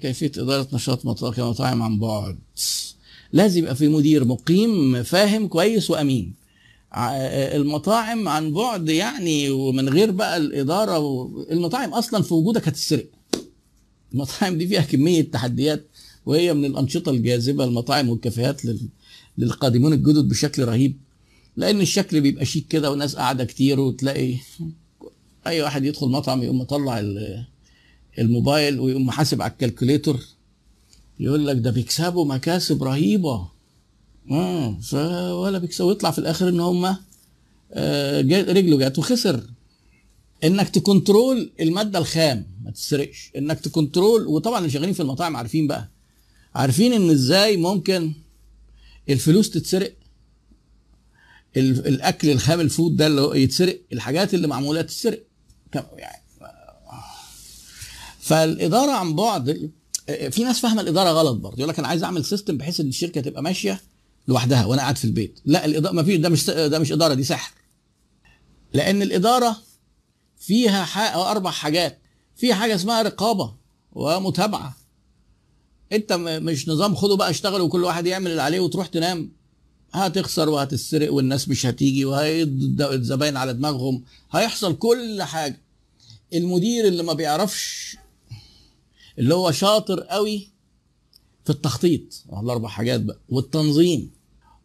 كيفية إدارة نشاط مطا- كمطاعم عن بعد. لازم يبقى في مدير مقيم فاهم كويس وأمين. المطاعم عن بعد يعني ومن غير بقى الإدارة المطاعم أصلا في وجودك هتتسرق. المطاعم دي فيها كمية تحديات وهي من الأنشطة الجاذبة المطاعم والكافيهات لل... للقادمون الجدد بشكل رهيب. لأن الشكل بيبقى شيك كده وناس قاعدة كتير وتلاقي أي واحد يدخل مطعم يقوم مطلع ال- الموبايل ويقوم محاسب على ال calculator يقول لك ده بيكسبوا مكاسب رهيبة. آه ولا بيكسبوا يطلع في الآخر إن هم آه، رجله جات وخسر. إنك ت control المادة الخام ما تسرقش. إنك ت control وطبعا اللي شغالين في المطاعم عارفين بقى. عارفين إن إزاي ممكن الفلوس تتسرق؟ ال- الأكل الخام ال food ده اللي يتسرق. الحاجات اللي معمولة تتسرق. يعني فالإدارة عن بعد في ناس فاهمة الإدارة غلط برضه. يقول لك أنا عايز أعمل سيستم بحيث إن الشركة تبقى ماشية لوحدها وأنا قاعد في البيت. لا الإدارة ما في ده مش ده مش إدارة دي سحر. لأن الإدارة فيها ح- أربع حاجات. في حاجة اسمها رقابة ومتابعة. أنت مش نظام خدوا بقى اشتغلوا وكل واحد يعمل اللي عليه وتروح تنام. هتخسر وهتسرق والناس مش هتيجي والزباين على دماغهم. هيحصل كل حاجة. المدير اللي ما بيعرفش اللي هو شاطر قوي في التخطيط. الأربع حاجات بقى. والتنظيم.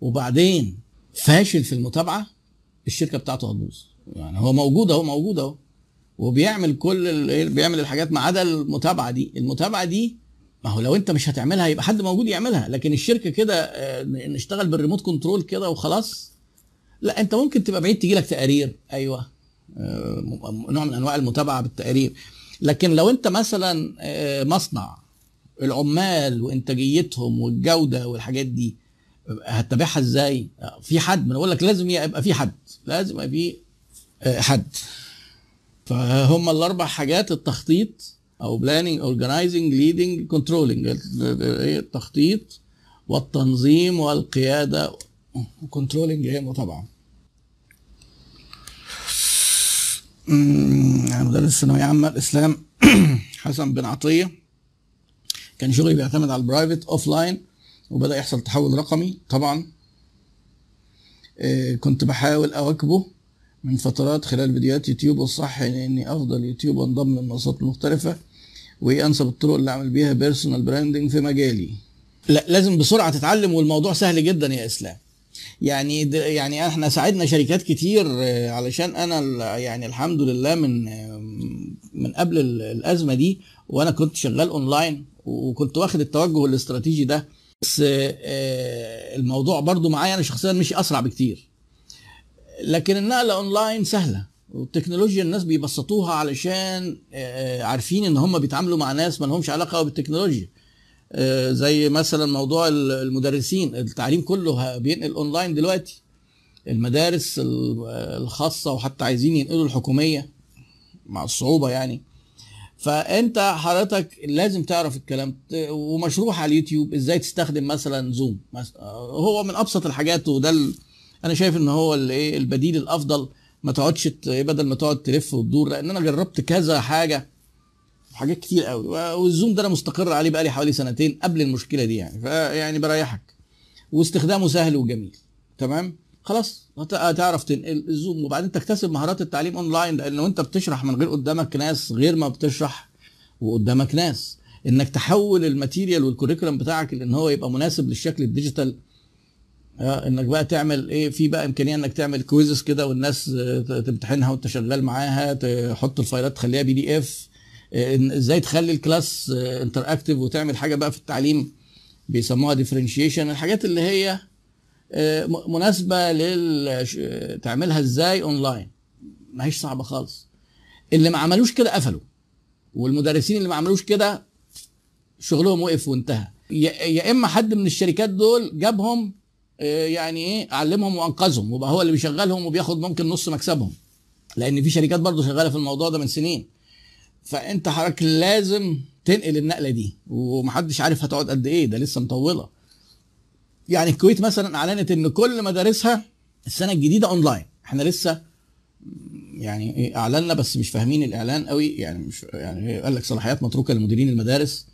وبعدين فاشل في المتابعة الشركة بتاعته هتبوظ. يعني هو موجود أهو موجود أهو. وبيعمل كل ال- بيعمل الحاجات ما عدا المتابعة دي. المتابعة دي ما هو لو أنت مش هتعملها يبقى حد موجود يعملها. لكن الشركة كده آه، نشتغل بال remote control كده وخلاص. لا أنت ممكن تبقى بعيد تجي لك تقارير. أيوه. آه، نوع من أنواع المتابعة بالتقارير. لكن لو انت مثلا آه، مصنع العمال وإنتاجيتهم والجودة والحاجات دي هتتابعها إزاي؟ في حد ما أنا بقول لك لازم يبقى في حد لازم يبقى في آه، حد. فهم الأربع حاجات التخطيط أو planning organizing leading controlling التخطيط والتنظيم والقيادة. controlling هي طبعا. مدرس ثانوية عامة الإسلام حسن بن عطية. كان شغلي بيعتمد على ال private offline وبدأ يحصل تحول رقمي طبعا. آه، كنت بحاول أواكبه من فترات خلال فيديوهات يوتيوب والصح إني أفضل يوتيوب وأنضم للمنصات المختلفة وايه أنسب الطرق اللي أعمل بيها personal branding في مجالي. لا لازم بسرعة تتعلم والموضوع سهل جدا يا إسلام. يعني يعني إحنا ساعدنا شركات كتير آه، علشان أنا يعني الحمد لله من من قبل ال- الازمة دي وأنا كنت شغال اونلاين وكنت واخد التوجه الاستراتيجي ده. بس آه، آه، الموضوع برضو معايا أنا شخصيا مشي اسرع بكتير. لكن النقلة اونلاين سهلة والتكنولوجيا الناس بيبسطوها علشان عارفين ان هم بيتعاملوا مع ناس ما لهمش علاقة بالتكنولوجيا. زي مثلا موضوع ال- المدرسين. التعليم كله بينقل اونلاين دلوقتي. المدارس ال- الخاصة وحتى عايزين ينقلوا الحكومية مع الصعوبة يعني. فأنت حضرتك لازم تعرف الكلام. ومشروح على اليوتيوب. إزاي تستخدم مثلا Zoom آه، هو من أبسط الحاجات وده أنا شايف إن هو الايه البديل الأفضل. ما تقعدش بدل ما تقعد تلف وتدور. لأن أنا جربت كذا حاجة. حاجات كتير قوي. وال Zoom ده أنا مستقر عليه بقالي حوالي سنتين قبل المشكلة دي يعني. فيعني بريحك. واستخدامه سهل وجميل. تمام؟ خلاص. هت- هتعرف تنقل ال Zoom. وبعدين تكتسب مهارات التعليم أونلاين. لأنه انت بتشرح من غير قدامك ناس غير ما بتشرح وقدامك ناس. إنك تحول ال material وال curriculum بتاعك ان هو يبقى مناسب للشكل ال digital. آه، إنك بقى تعمل إيه في بقى إمكانية إنك تعمل quizzes كده والناس تمتحنها وأنت شغال معاها تحط الفايلات تخليها PDF إزاي تخلي ال class interactive وتعمل حاجة بقى في التعليم بيسموها differentiation الحاجات اللي هي آه، مناسبة لل ش- تعملها إزاي اونلاين ما هيش صعبة خالص. اللي ما عملوش كده قفلوا. والمدرسين اللي ما عملوش كده شغلهم وقف وانتهى. يا إما حد من الشركات دول جابهم آه، يعني إيه علمهم وأنقذهم وبقى هو اللي بيشغلهم وبياخد ممكن نص مكسبهم. لأن في شركات برضه شغالة في الموضوع ده من سنين. فانت حضرتك لازم تنقل النقلة دي ومحدش عارف هتقعد قد إيه ده لسه مطولة. يعني الكويت مثلا أعلنت إن كل مدارسها السنة الجديدة أونلاين. إحنا لسه يعني إيه اعلنا بس مش فاهمين الإعلان قوي يعني مش يعني قال لك صلاحيات متروكة لمديرين المدارس.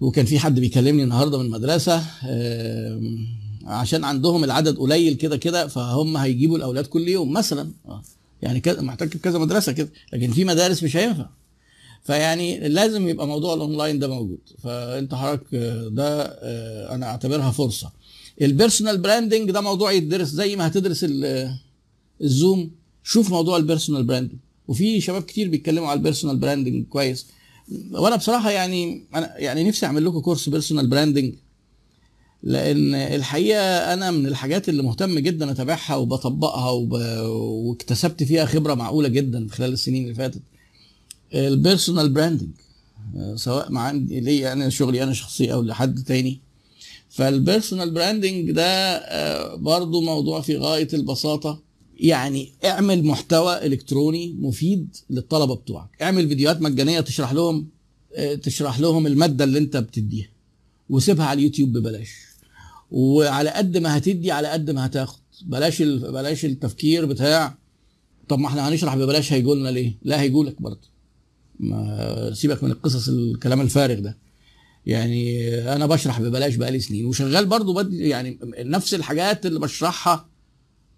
وكان في حد بيكلمني النهارده من المدرسة عشان عندهم العدد قليل كده كده فهم هيجيبوا الأولاد كل يوم مثلا. آه. يعني كذا محتاج كذا مدرسة كده لكن في مدارس مش هينفع. فيعني لازم يبقى موضوع الاونلاين ده موجود. فأنت حضرتك آه، ده آه، أنا أعتبرها فرصة. ال personal branding ده موضوع يدرس زي ما هتدرس ال- ال Zoom. شوف موضوع ال personal branding وفي شباب كتير بيتكلموا على ال personal branding كويس. وأنا بصراحة يعني أنا يعني نفسي أعمل لكم course personal branding لأن الحقيقة أنا من الحاجات اللي مهتم جدا أتابعها وبطبقها وب... واكتسبت فيها خبرة معقولة جدا خلال السنين اللي فاتت. ال personal branding سواء مع عندي ليا أنا شغلي أنا شخصي أو لحد تاني. فال personal branding ده آه، برضو موضوع في غاية البساطة. يعني اعمل محتوى إلكتروني مفيد للطلبة بتوعك. اعمل فيديوهات مجانية تشرح لهم آه، تشرح لهم المادة اللي أنت بتديها وسيبها على اليوتيوب ببلاش. وعلى قد ما هتدي على قد ما هتاخد. بلاش ال... بلاش التفكير بتاع طب ما إحنا هنشرح ببلاش هيجوا لنا ليه؟ لا هيجوا لك برضه. ما سيبك من القصص الكلام الفارغ ده. يعني أنا بشرح ببلاش بقالي سنين وشغال برضه بد... يعني نفس الحاجات اللي بشرحها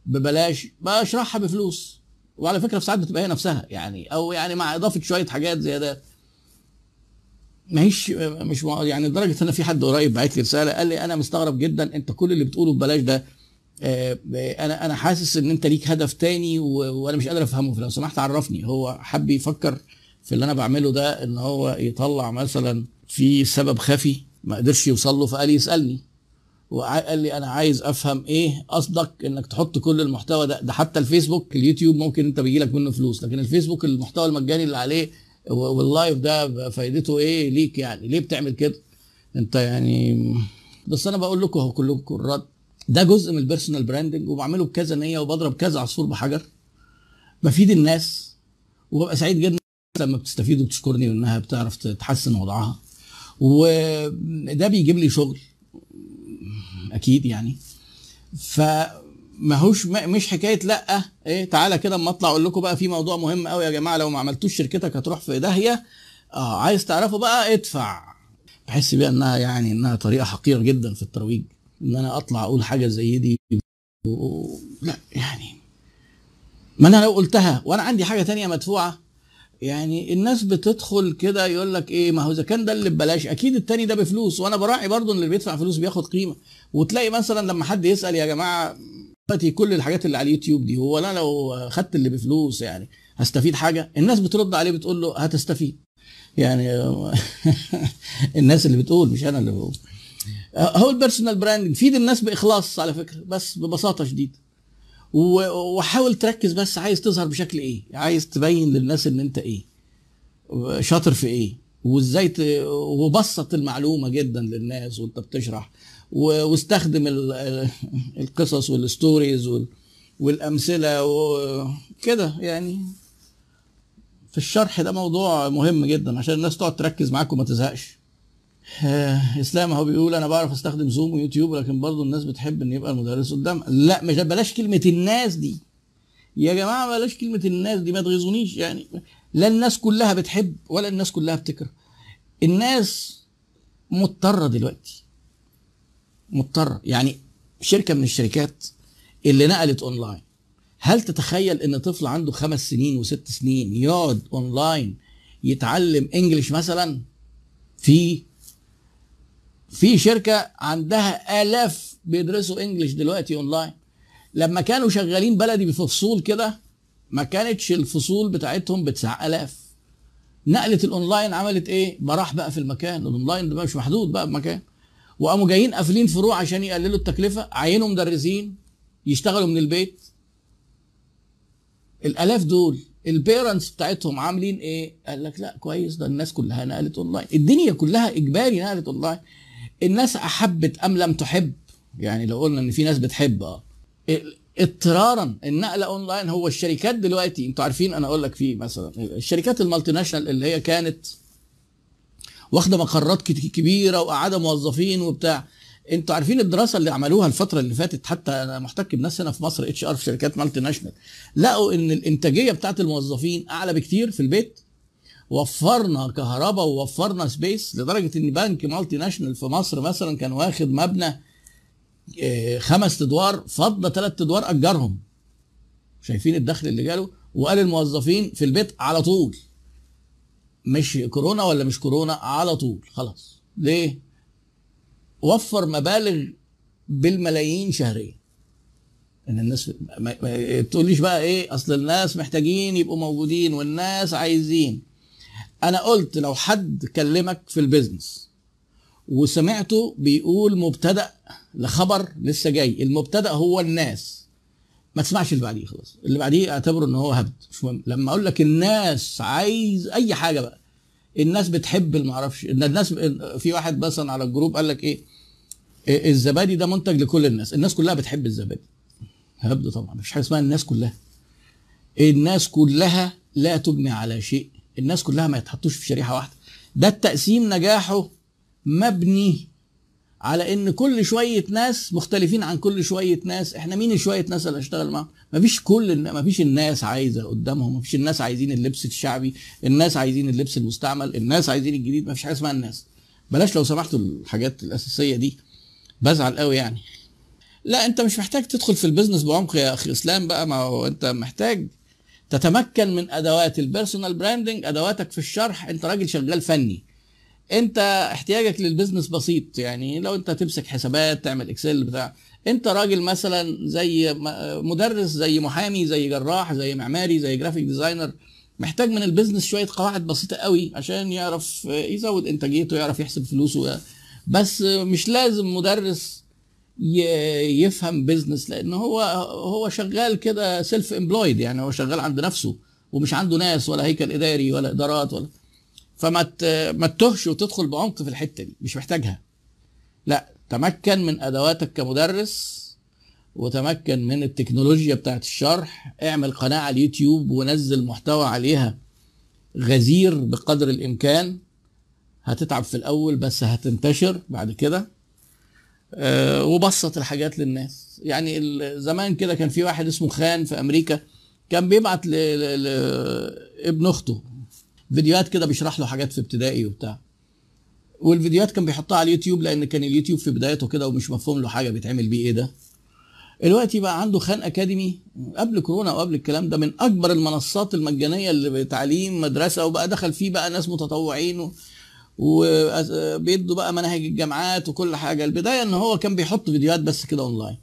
ببلاش بشرحها بفلوس. وعلى فكرة في ساعات بتبقى هي نفسها يعني أو يعني مع إضافة شوية حاجات زيادات ما هيش مش يعني لدرجة إن في حد قريب بعت لي رسالة قال لي أنا مستغرب جدا أنت كل اللي بتقوله ببلاش ده آه، أنا أنا حاسس إن أنت ليك هدف تاني وأنا مش قادر أفهمه. فلو سمحت عرفني هو حب يفكر في اللي أنا بعمله ده إن هو يطلع مثلا في سبب خفي ما قدرش يوصل له فقال يسألني. وقال لي أنا عايز أفهم إيه قصدك إنك تحط كل المحتوى ده ده حتى الفيسبوك اليوتيوب ممكن أنت بيجي لك منه فلوس لكن الفيسبوك المحتوى المجاني اللي عليه وال live ده فايدته إيه ليك يعني؟ ليه بتعمل كده؟ انت يعني بس أنا بقول لكم اهو كلكم الرد ده جزء من ال personal branding وبعمله بكذا نية وبضرب كذا عصفور بحجر. بفيد الناس وببقى سعيد جدا لما بتستفيد وبتشكرني وإنها بتعرف تحسن وضعها. وده بيجيب لي شغل أكيد يعني. فماهوش م- مش حكاية لأ. إيه تعالى كده أما أطلع أقول لكم بقى في موضوع مهم قوي يا جماعة لو ما عملتوش شركتك هتروح في داهية. آه عايز تعرفوا بقى ادفع. بحس بيها إنها يعني إنها طريقة حقيره جدا في الترويج إن أنا أطلع أقول حاجة زي دي. و... لا يعني ما أنا لو قلتها وأنا عندي حاجة تانية مدفوعة يعني الناس بتدخل كده يقول لك إيه ما هو إذا كان ده اللي ببلاش أكيد التاني ده بفلوس. وأنا براعي برضو إن اللي بيدفع فلوس بياخد قيمة. وتلاقي مثلا لما حد يسأل يا جماعة دلوقتي كل الحاجات اللي على اليوتيوب دي. هو أنا لو خدت اللي بفلوس يعني هستفيد حاجة؟ الناس بترد عليه بتقول له هتستفيد. يعني الناس اللي بتقول مش أنا اللي بقول. هو ال personal branding فيد الناس بإخلاص على فكرة بس ببساطة شديده وحاول تركز بس عايز تظهر بشكل إيه؟ عايز تبين للناس إن أنت إيه؟ شاطر في إيه؟ وازاي. وبسط المعلومة جدا للناس وانت بتشرح. واستخدم ال... القصص وال stories وال... والأمثلة وكده يعني في الشرح ده موضوع مهم جدا عشان الناس تقعد تركز معاك وما تزهقش آه، إسلام هو بيقول أنا بعرف أستخدم Zoom و YouTube لكن برضه الناس بتحب إن يبقى المدرس قدام لا مش بلاش كلمة الناس دي يا جماعة بلاش كلمة الناس دي ما تغيظونيش يعني لا الناس كلها بتحب ولا الناس كلها بتكره. الناس مضطرة دلوقتي. مضطرة. يعني شركة من الشركات اللي نقلت اونلاين هل تتخيل إن طفل عنده خمس سنين وست سنين يقعد اونلاين يتعلم English مثلا؟ في في شركة عندها آلاف بيدرسوا English دلوقتي اونلاين لما كانوا شغالين بلدي في فصول كده ما كانتش الفصول بتاعتهم بتسع آلاف. نقلت الأونلاين عملت إيه؟ براح بقى في المكان. الأونلاين ده مش محدود بقى بمكان وقاموا جايين قافلين فروع عشان يقللوا التكلفة. عينوا مدرسين يشتغلوا من البيت. الآلاف دول ال parents بتاعتهم عاملين إيه؟ قال لك لا كويس ده الناس كلها نقلت أونلاين. الدنيا كلها إجباري نقلت أونلاين. الناس أحبت أم لم تحب؟ يعني لو قلنا إن في ناس بتحب آه. اضطرارا. النقله اونلاين هو الشركات دلوقتي أنتوا عارفين أنا أقول لك في مثلا الشركات ال multinational اللي هي كانت واخدة مقرات كبيرة وقاعدة موظفين وبتاع. أنتوا عارفين الدراسة اللي عملوها الفترة اللي فاتت حتى أنا محتك بناس هنا في مصر HR في شركات multinational لقوا ان الانتاجية بتاعت الموظفين اعلى بكتير في البيت. وفرنا كهرباء ووفرنا space لدرجة ان بنك multinational في مصر مثلا كان واخد مبنى خمس ادوار فضى ثلاث ادوار اجرهم. شايفين الدخل اللي جاله وقال الموظفين في البيت على طول. مش كورونا ولا مش كورونا على طول خلاص. ليه؟ وفر مبالغ بالملايين شهريا. إن الناس ما تقوليش بقى إيه أصل الناس محتاجين يبقوا موجودين والناس عايزين. أنا قلت لو حد كلمك في البيزنس وسمعته بيقول مبتدأ لخبر لسه جاي. المبتدأ هو الناس. ما تسمعش اللي بعديه خلاص. اللي بعديه اعتبره إن هو هبد. مش مهم. لما أقول لك الناس عايز أي حاجة بقى. الناس بتحب المعرفش إن الناس في واحد مثلا على الجروب قال لك إيه؟ إيه الزبادي ده منتج لكل الناس. الناس كلها بتحب الزبادي. هبد طبعا. مفيش حاجة اسمها الناس كلها. الناس كلها لا تبني على شيء. الناس كلها ما يتحطوش في شريحة واحدة. ده التقسيم نجاحه مبني على إن كل شوية ناس مختلفين عن كل شوية ناس. إحنا مين شوية ناس اللي هشتغل معاهم؟ مفيش كل مفيش الناس عايزة قدامهم مفيش الناس عايزين اللبس الشعبي الناس عايزين اللبس المستعمل الناس عايزين الجديد مفيش حاجة اسمها الناس. بلاش لو سمحتوا الحاجات الأساسية دي. بزعل قوي يعني. لا أنت مش محتاج تدخل في ال business بعمق يا أخي إسلام بقى. ما هو أنت محتاج تتمكن من أدوات ال personal branding أدواتك في الشرح. أنت راجل شغال فني. انت احتياجك لل business بسيط يعني لو انت تمسك حسابات تعمل اكسل بتاع. انت راجل مثلا زي مدرس زي محامي زي جراح زي معماري زي graphic designer محتاج من ال business شوية قواعد بسيطة قوي عشان يعرف يزود إنتاجيته يعرف يحسب فلوسه. بس مش لازم مدرس يفهم business لأن هو هو شغال كده self employed يعني هو شغال عند نفسه ومش عنده ناس ولا هيكل إداري ولا إدارات ولا فما ما تتوهش وتدخل بعمق في الحتة دي مش محتاجها. لا تمكن من أدواتك كمدرس وتمكن من التكنولوجيا بتاعت الشرح. اعمل قناة على اليوتيوب ونزل محتوى عليها غزير بقدر الإمكان. هتتعب في الأول بس هتنتشر بعد كده. آه، وبسط الحاجات للناس. يعني زمان كده كان في واحد اسمه خان في أمريكا كان بيبعت لابن أخته فيديوهات كده بيشرح له حاجات في ابتدائي وبتاع. والفيديوهات كان بيحطها على اليوتيوب لأن كان اليوتيوب في بدايته كده ومش مفهوم له حاجة بيتعمل بيه إيه ده. دلوقتي بقى عنده خان أكاديمي قبل كورونا وقبل الكلام ده من أكبر المنصات المجانية اللي بتعليم مدرسة وبقى دخل فيه بقى ناس متطوعين. وبيدوا بقى مناهج الجامعات وكل حاجة. البداية إن هو كان بيحط فيديوهات بس كده أونلاين.